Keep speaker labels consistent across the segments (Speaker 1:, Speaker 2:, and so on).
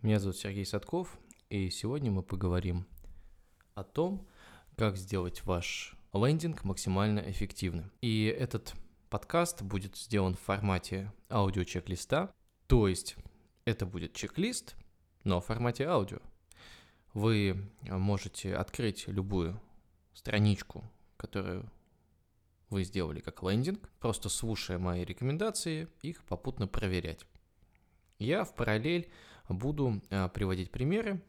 Speaker 1: Меня зовут Сергей Садков, и сегодня мы поговорим о том, как сделать ваш лендинг максимально эффективным. И этот подкаст будет сделан в формате аудио-чек-листа, то есть это будет чек-лист, но в формате аудио. Вы можете открыть любую страничку, которую вы сделали как лендинг, просто слушая мои рекомендации, их попутно проверять. Я в параллель буду а, приводить примеры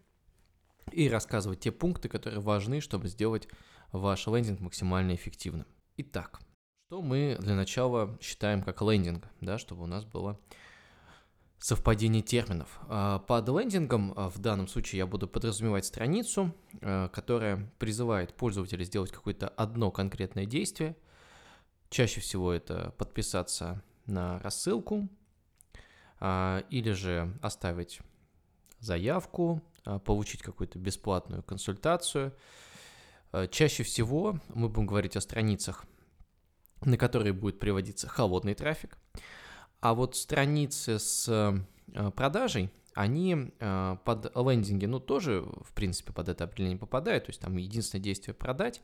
Speaker 1: и рассказывать те пункты, которые важны, чтобы сделать ваш лендинг максимально эффективным. Итак, что мы для начала считаем как лендинг, да, чтобы у нас было совпадение терминов. А, под лендингом а, в данном случае я буду подразумевать страницу, которая призывает пользователя сделать какое-то одно конкретное действие. Чаще всего это подписаться на рассылку, или же оставить заявку, а, получить какую-то бесплатную консультацию. А, чаще всего мы будем говорить о страницах, на которые будет приводиться холодный трафик, а вот страницы с а, продажей, они под лендинги, ну, тоже, в принципе, под это определение попадают, то есть там единственное действие продать,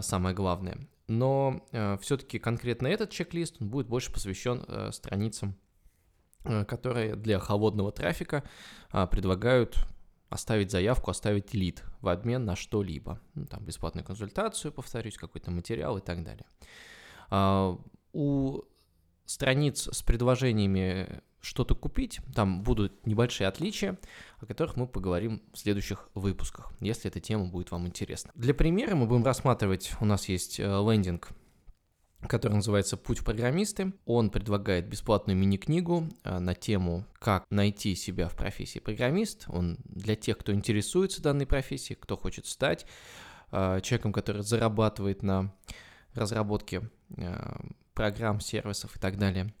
Speaker 1: самое главное, но все-таки конкретно этот чек-лист будет больше посвящен страницам которые для холодного трафика а, предлагают оставить заявку, оставить лид в обмен на что-либо. Ну, там бесплатную консультацию, повторюсь, какой-то материал и так далее. А, у страниц с предложениями что-то купить, там будут небольшие отличия, о которых мы поговорим в следующих выпусках, если эта тема будет вам интересна. Для примера мы будем рассматривать, у нас есть э, лендинг который называется «Путь в программисты». Он предлагает бесплатную мини-книгу э, на тему «Как найти себя в профессии программист». Он для тех, кто интересуется данной профессией, кто хочет стать э, человеком, который зарабатывает на разработке э, программ, сервисов и так далее.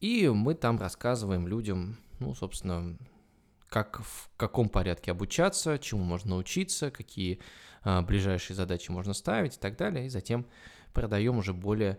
Speaker 1: И мы там рассказываем людям, ну, собственно, как в каком порядке обучаться, чему можно научиться, какие ближайшие задачи можно ставить и так далее. И затем продаем уже более,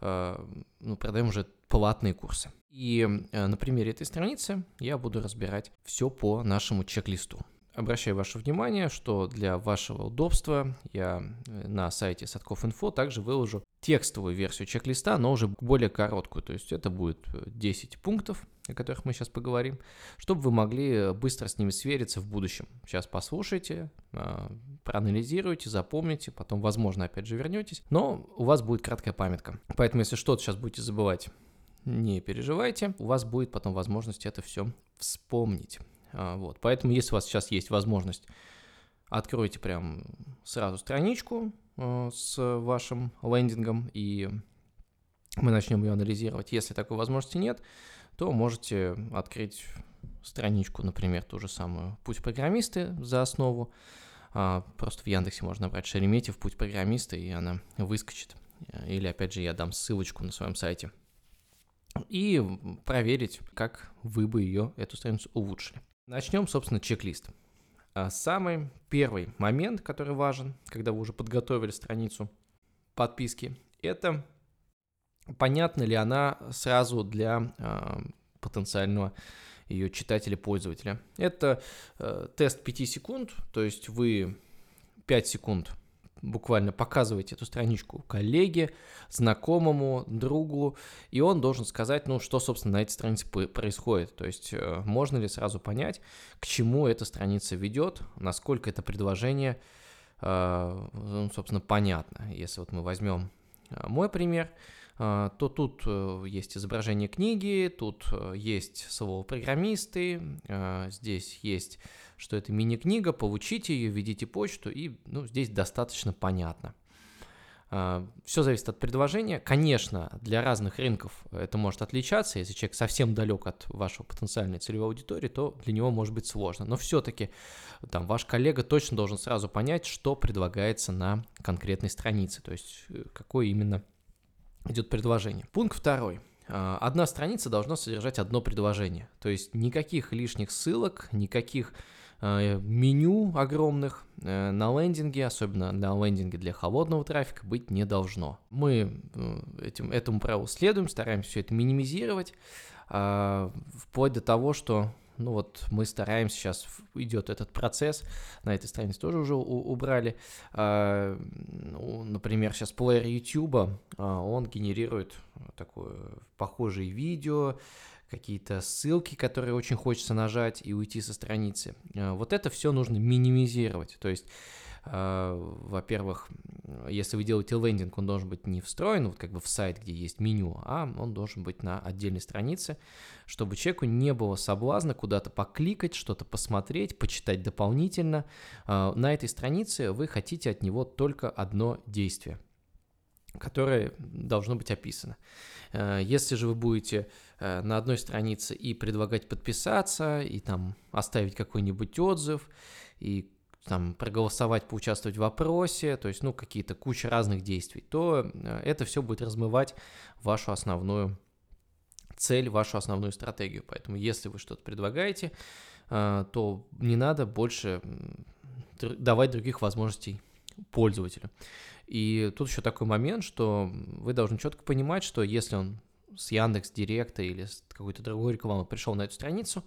Speaker 1: э, ну, продаем уже платные курсы. И э, на примере этой страницы я буду разбирать все по нашему чек-листу. Обращаю ваше внимание, что для вашего удобства я э, на сайте Садков.инфо также выложу текстовую версию чек-листа, но уже более короткую. То есть это будет 10 пунктов, о которых мы сейчас поговорим, чтобы вы могли быстро с ними свериться в будущем. Сейчас послушайте, а, проанализируйте, запомните, потом, возможно, опять же вернетесь, но у вас будет краткая памятка. Поэтому, если что-то сейчас будете забывать, не переживайте, у вас будет потом возможность это все вспомнить. А, вот, поэтому, если у вас сейчас есть возможность, откройте прям сразу страничку а, с вашим лендингом, и мы начнем ее анализировать. Если такой возможности нет, то можете открыть страничку, например, ту же самую «Путь программисты» за основу. А, просто в Яндексе можно набрать Шереметьев «Путь программиста», и она выскочит. Или, опять же, я дам ссылочку на своем сайте. И проверить, как вы бы ее, эту страницу, улучшили. Начнем, собственно, чек-лист. А, самый первый момент, который важен, когда вы уже подготовили страницу подписки, это понятна ли она сразу для э, потенциального ее читателя-пользователя. Это э, тест 5 секунд, то есть вы 5 секунд буквально показываете эту страничку коллеге, знакомому, другу, и он должен сказать, ну, что, собственно, на этой странице происходит. То есть э, можно ли сразу понять, к чему эта страница ведет, насколько это предложение, э, ну, собственно, понятно. Если вот мы возьмем э, мой пример, то тут э, есть изображение книги, тут э, есть слово программисты, а, здесь есть, что это мини-книга, получите ее, введите почту, и ну, здесь достаточно понятно. А, Все зависит от предложения. Конечно, для разных рынков это может отличаться. Если человек совсем далек от вашего потенциальной целевой аудитории, то для него может быть сложно. Но все-таки там ваш коллега точно должен сразу понять, что предлагается на конкретной странице, то есть э, какой именно идет предложение. Пункт второй. А, одна страница должна содержать одно предложение. То есть никаких лишних ссылок, никаких а, меню огромных э, на лендинге, особенно на лендинге для холодного трафика, быть не должно. Мы э, этим, этому правилу следуем, стараемся все это минимизировать, а, вплоть до того, что ну вот мы стараемся, сейчас идет этот процесс, на этой странице тоже уже убрали. А, ну, например, сейчас плеер YouTube, а, он генерирует такое похожее видео, какие-то ссылки, которые очень хочется нажать и уйти со страницы. А, вот это все нужно минимизировать. То есть во-первых, если вы делаете лендинг, он должен быть не встроен, вот как бы в сайт, где есть меню, а он должен быть на отдельной странице, чтобы человеку не было соблазна куда-то покликать, что-то посмотреть, почитать дополнительно. А, на этой странице вы хотите от него только одно действие которое должно быть описано. А, если же вы будете на одной странице и предлагать подписаться, и там оставить какой-нибудь отзыв, и там, проголосовать, поучаствовать в вопросе, то есть, ну, какие-то куча разных действий, то э, это все будет размывать вашу основную цель, вашу основную стратегию. Поэтому, если вы что-то предлагаете, э, то не надо больше давать других возможностей пользователю. И тут еще такой момент, что вы должны четко понимать, что если он с Яндекс Директа или с какой-то другой рекламы пришел на эту страницу,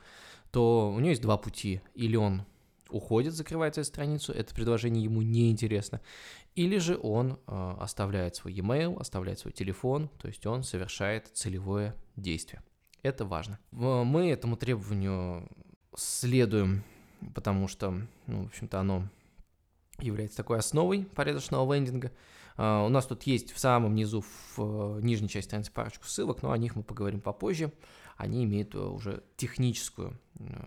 Speaker 1: то у него есть два пути. Или он уходит, закрывает эту страницу, это предложение ему не интересно. Или же он э, оставляет свой e-mail, оставляет свой телефон, то есть он совершает целевое действие. Это важно. Мы этому требованию следуем, потому что, ну, в общем-то, оно является такой основой порядочного лендинга. Uh, у нас тут есть в самом низу, в uh, нижней части страницы парочку ссылок, но о них мы поговорим попозже. Они имеют uh, уже техническую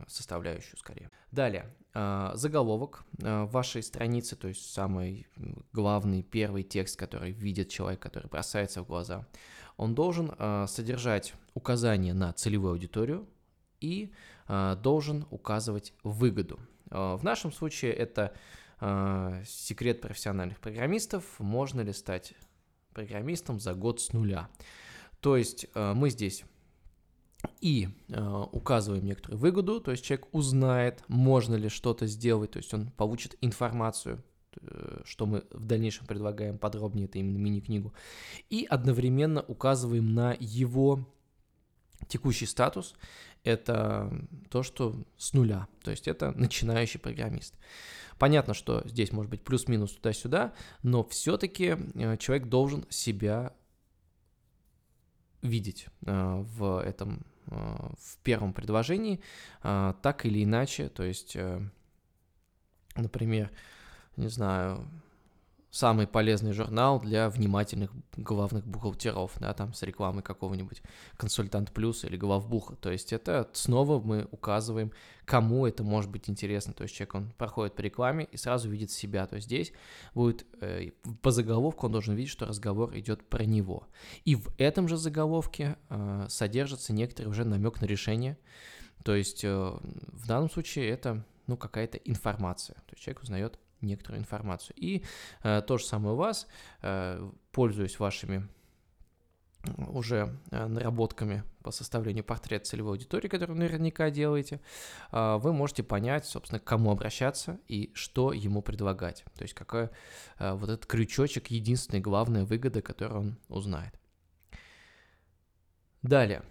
Speaker 1: составляющую скорее. Далее, заголовок а, вашей страницы, то есть самый главный первый текст, который видит человек, который бросается в глаза, он должен а, содержать указание на целевую аудиторию и должен указывать выгоду. В нашем случае это секрет профессиональных программистов, можно ли стать программистом за год с нуля. То есть мы здесь и э, указываем некоторую выгоду, то есть человек узнает, можно ли что-то сделать, то есть он получит информацию, э, что мы в дальнейшем предлагаем подробнее, это именно мини-книгу, и одновременно указываем на его текущий статус, это то, что с нуля, то есть это начинающий программист. Понятно, что здесь может быть плюс-минус туда-сюда, но все-таки э, человек должен себя видеть э, в этом Э, в первом предложении, э, так или иначе, то есть, например, не знаю, самый полезный журнал для внимательных главных бухгалтеров, да, там с рекламой какого-нибудь консультант плюс или главбуха. То есть это снова мы указываем, кому это может быть интересно. То есть человек, он проходит по рекламе и сразу видит себя. То есть здесь будет э, по заголовку он должен видеть, что разговор идет про него. И в этом же заголовке э, содержится некоторый уже намек на решение. То есть э, в данном случае это ну, какая-то информация. То есть человек узнает некоторую информацию. И э, то же самое у вас, э, пользуясь вашими уже э, наработками по составлению портрета целевой аудитории, которую наверняка делаете, э, вы можете понять, собственно, к кому обращаться и что ему предлагать. То есть какой э, вот этот крючочек, единственная главная выгода, которую он узнает. Далее.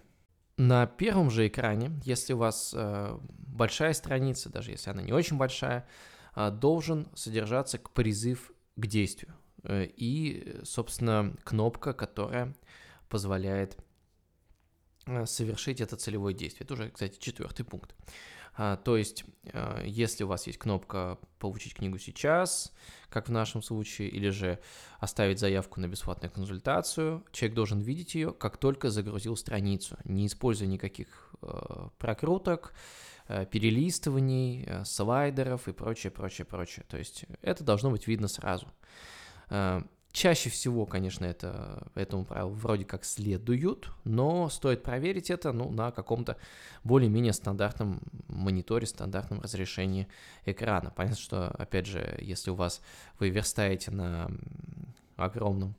Speaker 1: На первом же экране, если у вас большая страница, даже если она не очень большая, должен содержаться призыв к действию. Э, и, собственно, кнопка, которая позволяет э, совершить это целевое действие. Это уже, кстати, четвертый пункт. А, то есть, э, если у вас есть кнопка «Получить книгу сейчас», как в нашем случае, или же оставить заявку на бесплатную консультацию, человек должен видеть ее, как только загрузил страницу, не используя никаких прокруток, перелистываний, э, слайдеров и прочее, прочее, прочее. То есть это должно быть видно сразу. Э, чаще всего, конечно, это, этому правилу вроде как следуют, но стоит проверить это ну, на каком-то более-менее стандартном мониторе, стандартном разрешении экрана. Понятно, что, опять же, если у вас вы верстаете на огромном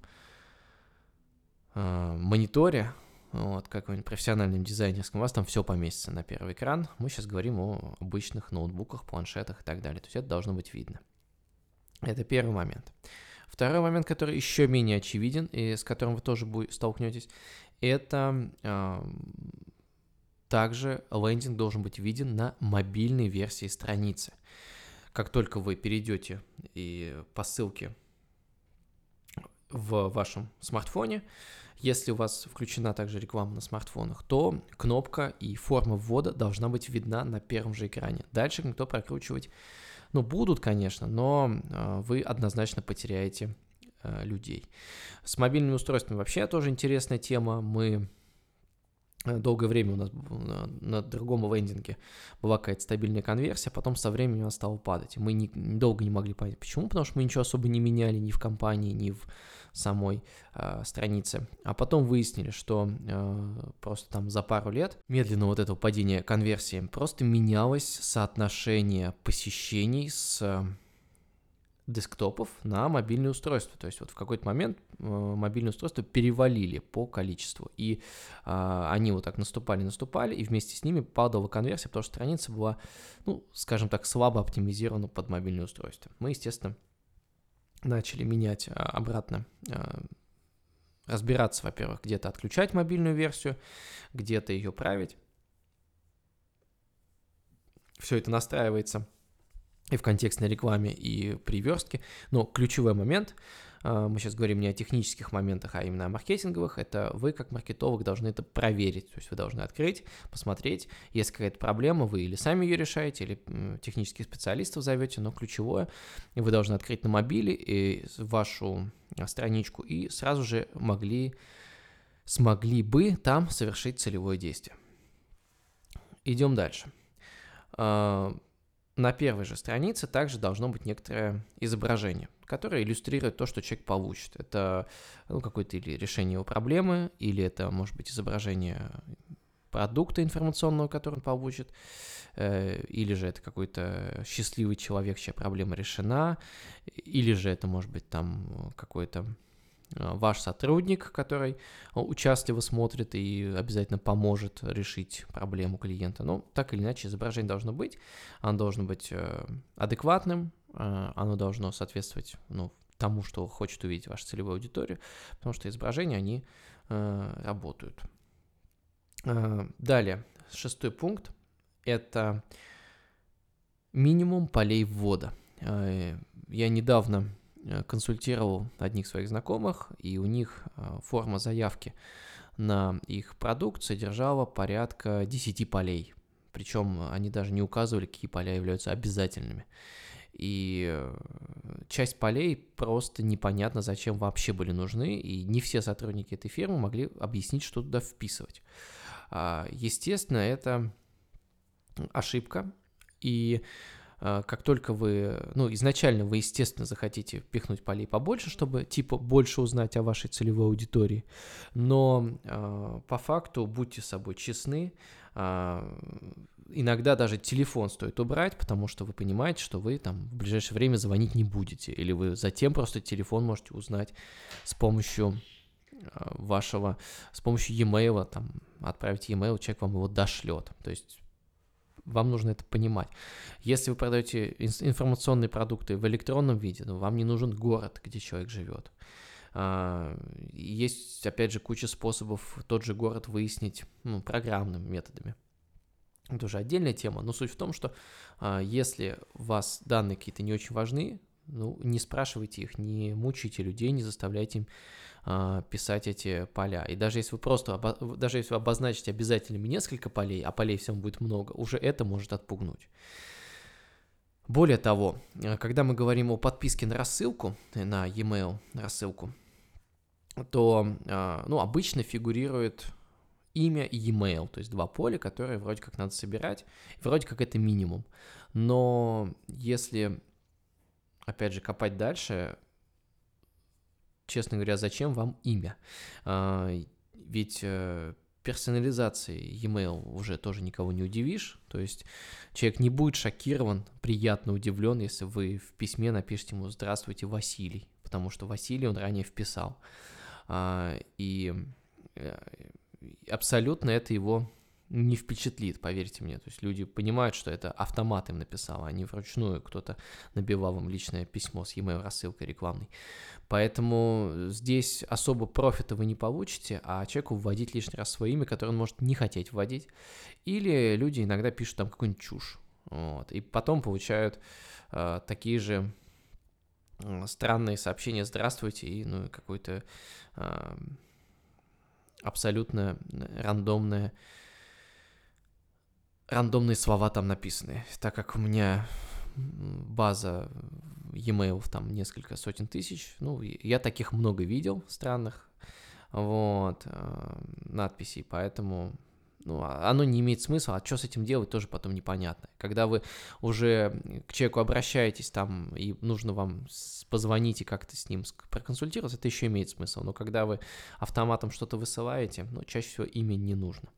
Speaker 1: э, мониторе, вот, какой-нибудь профессиональным дизайнерском, у вас там все поместится на первый экран. Мы сейчас говорим о обычных ноутбуках, планшетах и так далее. То есть это должно быть видно. Это первый момент. Второй момент, который еще менее очевиден и с которым вы тоже столкнетесь, это э, также лендинг должен быть виден на мобильной версии страницы. Как только вы перейдете и по ссылке в вашем смартфоне, если у вас включена также реклама на смартфонах, то кнопка и форма ввода должна быть видна на первом же экране. Дальше никто прокручивать, ну, будут, конечно, но э, вы однозначно потеряете э, людей. С мобильными устройствами вообще тоже интересная тема. Мы долгое время у нас на, на другом лендинге была какая-то стабильная конверсия, а потом со временем она стала падать. Мы не, долго не могли понять, почему, потому что мы ничего особо не меняли ни в компании, ни в самой э, странице. А потом выяснили, что э, просто там за пару лет медленно вот этого падения конверсии просто менялось соотношение посещений с десктопов на мобильные устройства. То есть вот в какой-то момент э, мобильные устройства перевалили по количеству. И э, они вот так наступали, наступали, и вместе с ними падала конверсия, потому что страница была, ну, скажем так, слабо оптимизирована под мобильные устройства. Мы, естественно, начали менять э, обратно э, разбираться, во-первых, где-то отключать мобильную версию, где-то ее править. Все это настраивается и в контекстной рекламе, и при верстке. Но ключевой момент, а, мы сейчас говорим не о технических моментах, а именно о маркетинговых, это вы как маркетолог должны это проверить. То есть вы должны открыть, посмотреть, есть какая-то проблема, вы или сами ее решаете, или технических специалистов зовете, но ключевое, вы должны открыть на мобиле и вашу страничку и сразу же могли, смогли бы там совершить целевое действие. Идем дальше а, на первой же странице также должно быть некоторое изображение, которое иллюстрирует то, что человек получит. Это ну, какое-то или решение его проблемы, или это может быть изображение продукта информационного, который он получит, э, или же это какой-то счастливый человек, чья проблема решена, или же это может быть там какой-то Э, ваш сотрудник, который участливо смотрит и обязательно поможет решить проблему клиента. Но так или иначе изображение должно быть, оно должно быть э, адекватным, э, оно должно соответствовать ну, тому, что хочет увидеть ваша целевая аудитория, потому что изображения, они работают. Далее, шестой пункт – это минимум полей ввода. Я недавно Э, консультировал одних своих знакомых, и у них э, форма заявки на их продукт содержала порядка 10 полей. Причем они даже не указывали, какие поля являются обязательными. И э, часть полей просто непонятно, зачем вообще были нужны, и не все сотрудники этой фирмы могли объяснить, что туда вписывать. А, естественно, это ошибка, и как только вы, ну, изначально вы, естественно, захотите впихнуть полей побольше, чтобы, типа, больше узнать о вашей целевой аудитории, но э, по факту будьте с собой честны, э, иногда даже телефон стоит убрать, потому что вы понимаете, что вы там в ближайшее время звонить не будете, или вы затем просто телефон можете узнать с помощью вашего, с помощью e-mail, там, отправить e-mail, человек вам его дошлет. То есть вам нужно это понимать. Если вы продаете информационные продукты в электронном виде, ну, вам не нужен город, где человек живет. А, есть, опять же, куча способов тот же город выяснить ну, программными методами. Это уже отдельная тема, но суть в том, что а, если у вас данные какие-то не очень важны, ну, не спрашивайте их, не мучайте людей, не заставляйте им а, писать эти поля. И даже если вы просто, даже если вы обозначите обязательными несколько полей, а полей всем будет много, уже это может отпугнуть. Более того, э, когда мы говорим о подписке на рассылку, э, на e-mail рассылку, то а, ну, обычно фигурирует имя и e-mail, то есть два поля, которые вроде как надо собирать, вроде как это минимум. Но если, опять же, копать дальше, честно говоря, зачем вам имя? А, ведь э, персонализацией e-mail уже тоже никого не удивишь, то есть человек не будет шокирован, приятно удивлен, если вы в письме напишите ему «Здравствуйте, Василий», потому что Василий он ранее вписал. А, и э, абсолютно это его не впечатлит, поверьте мне. То есть люди понимают, что это автомат им написал, а не вручную кто-то набивал им личное письмо с e-mail рассылкой рекламной. Поэтому здесь особо профита вы не получите, а человеку вводить лишний раз свое имя, которое он может не хотеть вводить. Или люди иногда пишут там какую-нибудь чушь. Вот, и потом получают э, такие же э, странные сообщения «Здравствуйте» и ну, какой-то э, абсолютно рандомное рандомные слова там написаны. Так как у меня база e-mail там несколько сотен тысяч, ну, я таких много видел странных, вот, э, надписей, поэтому ну, а оно не имеет смысла, а что с этим делать, тоже потом непонятно. Когда вы уже к человеку обращаетесь там, и нужно вам позвонить и как-то с ним проконсультироваться, это еще имеет смысл. Но когда вы автоматом что-то высылаете, ну, чаще всего имя не нужно.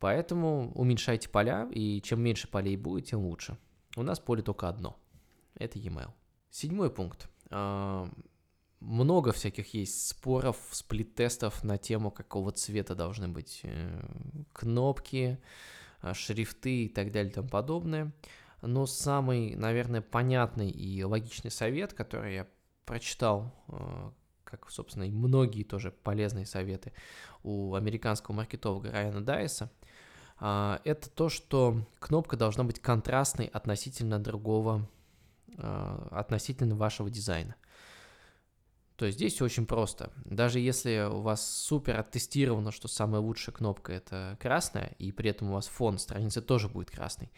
Speaker 1: Поэтому уменьшайте поля, и чем меньше полей будет, тем лучше. У нас поле только одно. Это e-mail. Седьмой пункт. А, много всяких есть споров, сплит-тестов на тему, какого цвета должны быть э, кнопки, а, шрифты и так далее и тому подобное. Но самый, наверное, понятный и логичный совет, который я прочитал, э, как, собственно, и многие тоже полезные советы у американского маркетолога Райана Дайса, а, это то, что кнопка должна быть контрастной относительно другого, а, относительно вашего дизайна. То есть здесь очень просто. Даже если у вас супер оттестировано, что самая лучшая кнопка это красная, и при этом у вас фон страницы тоже будет красный,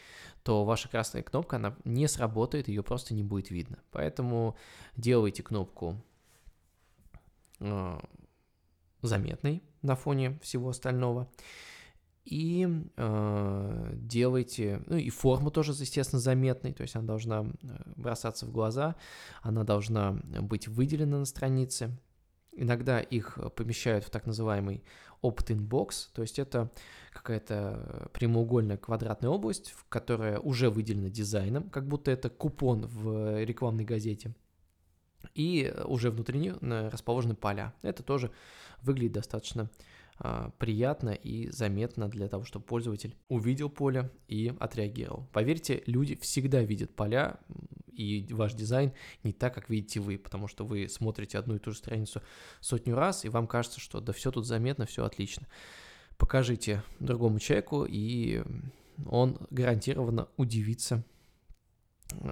Speaker 1: то ваша красная кнопка, она не сработает, ее просто не будет видно. Поэтому делайте кнопку э, заметной на фоне всего остального и э, делайте, ну и форму тоже, естественно, заметной, то есть она должна э, бросаться в глаза, она должна быть выделена на странице. Иногда их помещают в так называемый opt-in box, то есть это какая-то прямоугольная квадратная область, которая уже выделена дизайном, как будто это купон в рекламной газете. И уже внутри нее расположены поля. Это тоже выглядит достаточно приятно и заметно для того, чтобы пользователь увидел поле и отреагировал. Поверьте, люди всегда видят поля и ваш дизайн не так, как видите вы, потому что вы смотрите одну и ту же страницу сотню раз, и вам кажется, что да все тут заметно, все отлично. Покажите другому человеку, и он гарантированно удивится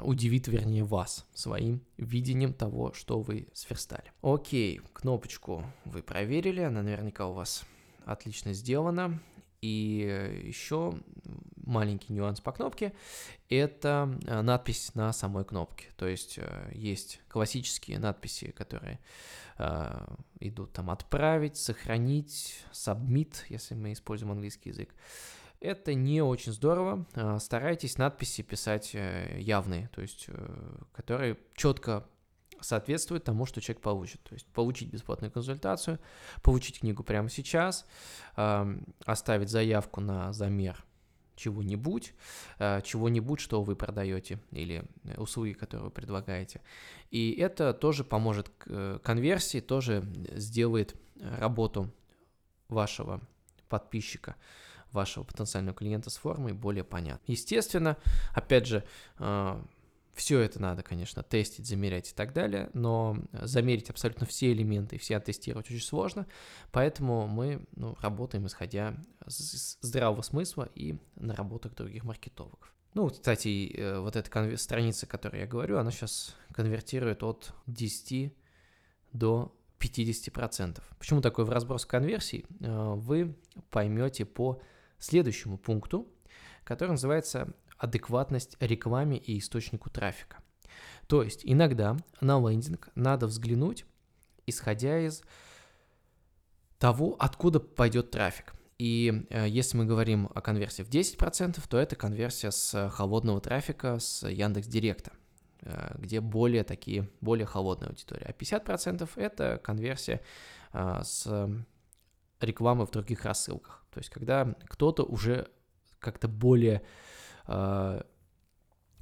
Speaker 1: удивит, вернее, вас своим видением того, что вы сверстали. Окей, кнопочку вы проверили, она наверняка у вас отлично сделано. И еще маленький нюанс по кнопке – это э, надпись на самой кнопке. То есть э, есть классические надписи, которые э, идут там «отправить», «сохранить», «submit», если мы используем английский язык. Это не очень здорово. Старайтесь надписи писать явные, то есть которые четко соответствует тому, что человек получит. То есть получить бесплатную консультацию, получить книгу прямо сейчас, э, оставить заявку на замер чего-нибудь, э, чего-нибудь, что вы продаете, или услуги, которые вы предлагаете. И это тоже поможет э, конверсии, тоже сделает работу вашего подписчика, вашего потенциального клиента с формой более понятной. Естественно, опять же, э, все это надо, конечно, тестить, замерять и так далее, но замерить абсолютно все элементы и все оттестировать очень сложно, поэтому мы ну, работаем исходя из здравого смысла и наработок других маркетологов. Ну, кстати, э, вот эта страница, о которой я говорю, она сейчас конвертирует от 10 до 50%. Почему такой в разброс конверсий? Э, вы поймете по следующему пункту, который называется адекватность рекламе и источнику трафика. То есть иногда на лендинг надо взглянуть, исходя из того, откуда пойдет трафик. И э, если мы говорим о конверсии в 10%, то это конверсия с холодного трафика с Яндекс Директа, э, где более такие, более холодная аудитория. А 50% это конверсия э, с рекламы в других рассылках. То есть когда кто-то уже как-то более э,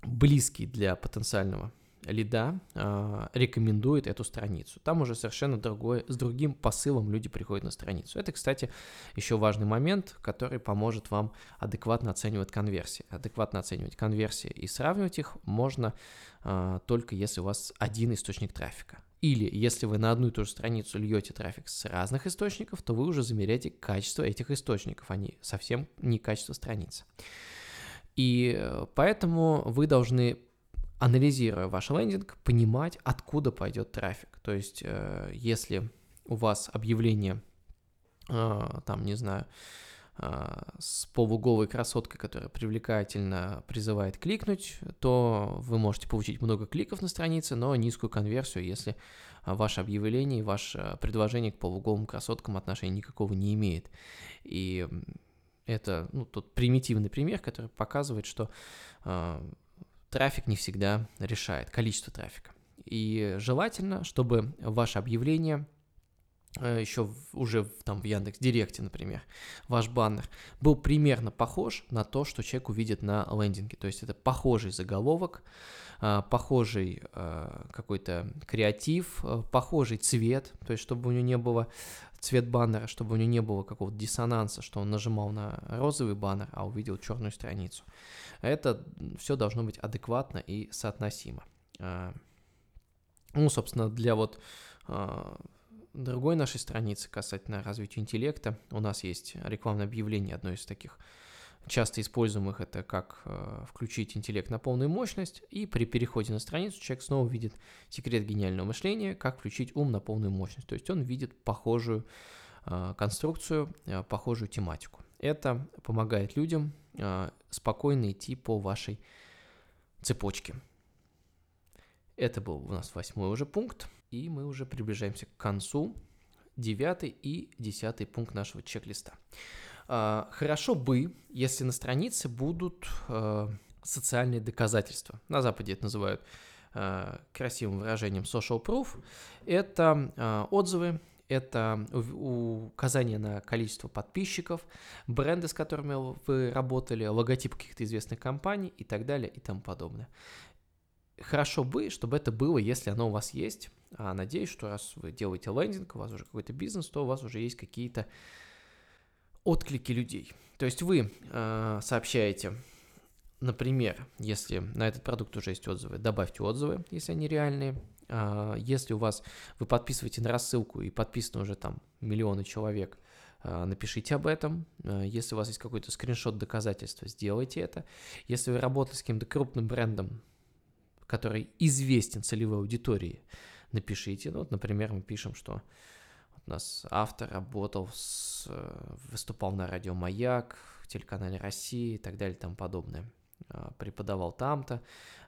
Speaker 1: близкий для потенциального лида э, рекомендует эту страницу. Там уже совершенно другое, с другим посылом люди приходят на страницу. Это, кстати, еще важный момент, который поможет вам адекватно оценивать конверсии. Адекватно оценивать конверсии и сравнивать их можно э, только если у вас один источник трафика. Или если вы на одну и ту же страницу льете трафик с разных источников, то вы уже замеряете качество этих источников, а не совсем не качество страницы. И э, поэтому вы должны, анализируя ваш лендинг, понимать, откуда пойдет трафик. То есть, э, если у вас объявление, э, там, не знаю, с полуголой красоткой, которая привлекательно призывает кликнуть, то вы можете получить много кликов на странице, но низкую конверсию, если ваше объявление и ваше предложение к полуголым красоткам отношения никакого не имеет. И это ну, тот примитивный пример, который показывает, что э, трафик не всегда решает, количество трафика. И желательно, чтобы ваше объявление э, еще уже в, там в Яндекс Директе, например, ваш баннер был примерно похож на то, что человек увидит на лендинге. То есть это похожий заголовок, э, похожий э, какой-то креатив, похожий цвет, то есть чтобы у него не было цвет баннера, чтобы у него не было какого-то диссонанса, что он нажимал на розовый баннер, а увидел черную страницу. Это все должно быть адекватно и соотносимо. А, ну, собственно, для вот а, другой нашей страницы касательно развития интеллекта у нас есть рекламное объявление, одно из таких часто используемых это как э, включить интеллект на полную мощность, и при переходе на страницу человек снова видит секрет гениального мышления, как включить ум на полную мощность. То есть он видит похожую э, конструкцию, э, похожую тематику. Это помогает людям э, спокойно идти по вашей цепочке. Это был у нас восьмой уже пункт, и мы уже приближаемся к концу. Девятый и десятый пункт нашего чек-листа. А, хорошо бы, если на странице будут а, социальные доказательства. На Западе это называют а, красивым выражением social proof. Это отзывы, это указание на количество подписчиков, бренды, с которыми вы работали, логотип каких-то известных компаний и так далее и тому подобное. Хорошо бы, чтобы это было, если оно у вас есть. А надеюсь, что раз вы делаете лендинг, у вас уже какой-то бизнес, то у вас уже есть какие-то отклики людей. То есть вы э, сообщаете, например, если на этот продукт уже есть отзывы, добавьте отзывы, если они реальные. Э, если у вас вы подписываете на рассылку и подписано уже там миллионы человек, э, напишите об этом. Э, если у вас есть какой-то скриншот доказательства, сделайте это. Если вы работали с каким-то крупным брендом, который известен целевой аудитории, напишите. Ну, вот, например, мы пишем, что у нас автор работал, с, выступал на радио «Маяк», телеканале «Россия» и так далее и тому подобное. А, преподавал там-то,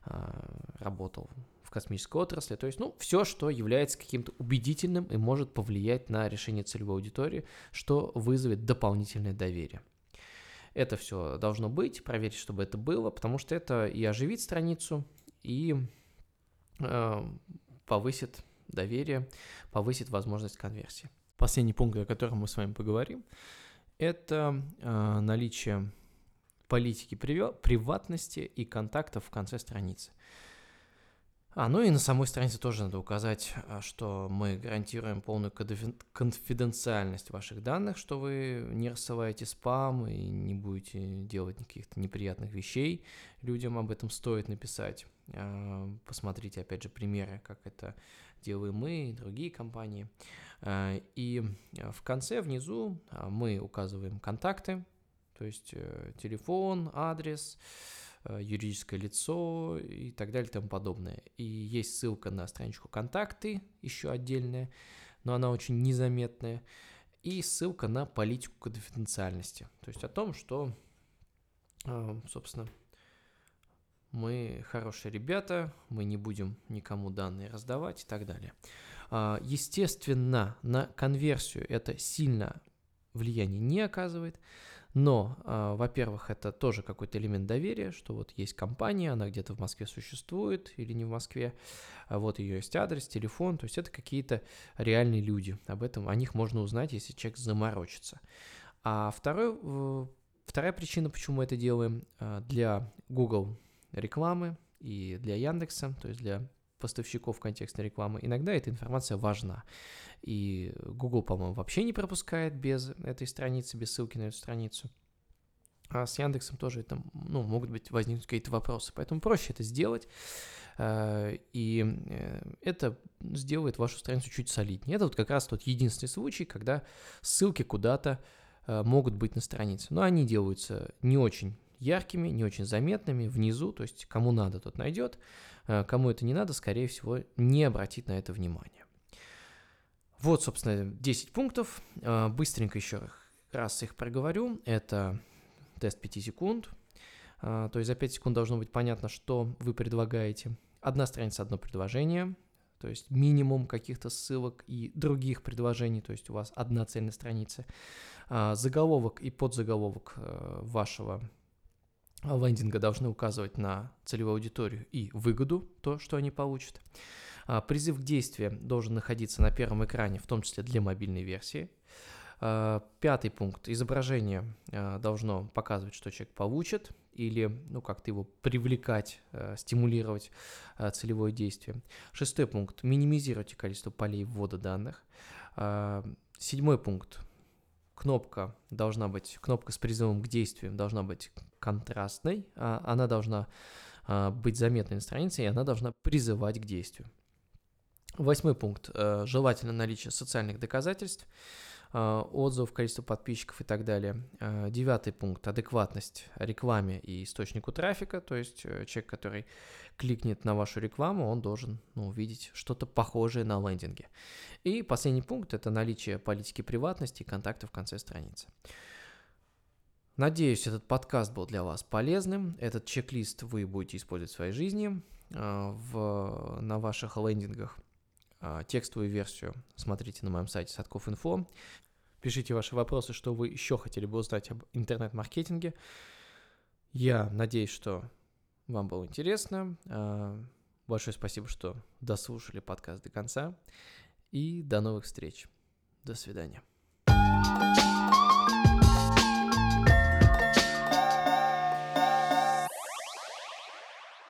Speaker 1: а, работал в космической отрасли. То есть, ну, все, что является каким-то убедительным и может повлиять на решение целевой аудитории, что вызовет дополнительное доверие. Это все должно быть, проверьте, чтобы это было, потому что это и оживит страницу, и э, повысит доверие, повысит возможность конверсии. Последний пункт, о котором мы с вами поговорим, это э, наличие политики приватности и контактов в конце страницы. А, ну и на самой странице тоже надо указать, а, что мы гарантируем полную конфиденциальность ваших данных, что вы не рассылаете спам и не будете делать каких-то неприятных вещей. Людям об этом стоит написать. А, посмотрите, опять же, примеры, как это делаем мы и другие компании. А, и в конце, внизу, мы указываем контакты, то есть э, телефон, адрес, Э, юридическое лицо и так далее и тому подобное. И есть ссылка на страничку контакты, еще отдельная, но она очень незаметная, и ссылка на политику конфиденциальности, то есть о том, что, э, собственно, мы хорошие ребята, мы не будем никому данные раздавать и так далее. А, естественно, на конверсию это сильно влияние не оказывает, но, э, во-первых, это тоже какой-то элемент доверия, что вот есть компания, она где-то в Москве существует или не в Москве, а вот ее есть адрес, телефон, то есть это какие-то реальные люди. Об этом, о них можно узнать, если человек заморочится. А второй, вторая причина, почему мы это делаем, для Google рекламы и для Яндекса, то есть для поставщиков контекстной рекламы, иногда эта информация важна. И Google, по-моему, вообще не пропускает без этой страницы, без ссылки на эту страницу. А с Яндексом тоже это, ну, могут быть возникнуть какие-то вопросы. Поэтому проще это сделать. Э, и э, это сделает вашу страницу чуть солиднее. Это вот как раз тот единственный случай, когда ссылки куда-то э, могут быть на странице. Но они делаются не очень яркими, не очень заметными внизу, то есть кому надо, тот найдет, кому это не надо, скорее всего, не обратит на это внимание. Вот, собственно, 10 пунктов. Быстренько еще раз их проговорю. Это тест 5 секунд. А, то есть за 5 секунд должно быть понятно, что вы предлагаете. Одна страница, одно предложение, то есть минимум каких-то ссылок и других предложений, то есть у вас одна цельная страница. А, заголовок и подзаголовок э, вашего лендинга должны указывать на целевую аудиторию и выгоду, то, что они получат. А, призыв к действию должен находиться на первом экране, в том числе для мобильной версии. Э, пятый пункт. Изображение э, должно показывать, что человек получит, или, ну, как-то его привлекать, стимулировать целевое действие. Шестой пункт. Минимизируйте количество полей ввода данных. Седьмой пункт. Кнопка должна быть, кнопка с призывом к действию должна быть контрастной, а она должна быть заметной на странице, и она должна призывать к действию. Восьмой пункт. Желательно наличие социальных доказательств. А, отзывов, количество подписчиков и так далее. А, девятый пункт – адекватность рекламе и источнику трафика, то есть э, человек, который кликнет на вашу рекламу, он должен ну, увидеть что-то похожее на лендинге. И последний пункт – это наличие политики приватности и контакта в конце страницы. Надеюсь, этот подкаст был для вас полезным. Этот чек-лист вы будете использовать в своей жизни, в, на ваших лендингах. А, текстовую версию смотрите на моем сайте Садков.инфо. Пишите ваши вопросы, что вы еще хотели бы узнать об интернет-маркетинге. Я надеюсь, что вам было интересно. А, большое спасибо, что дослушали подкаст до конца. И до новых встреч. До свидания.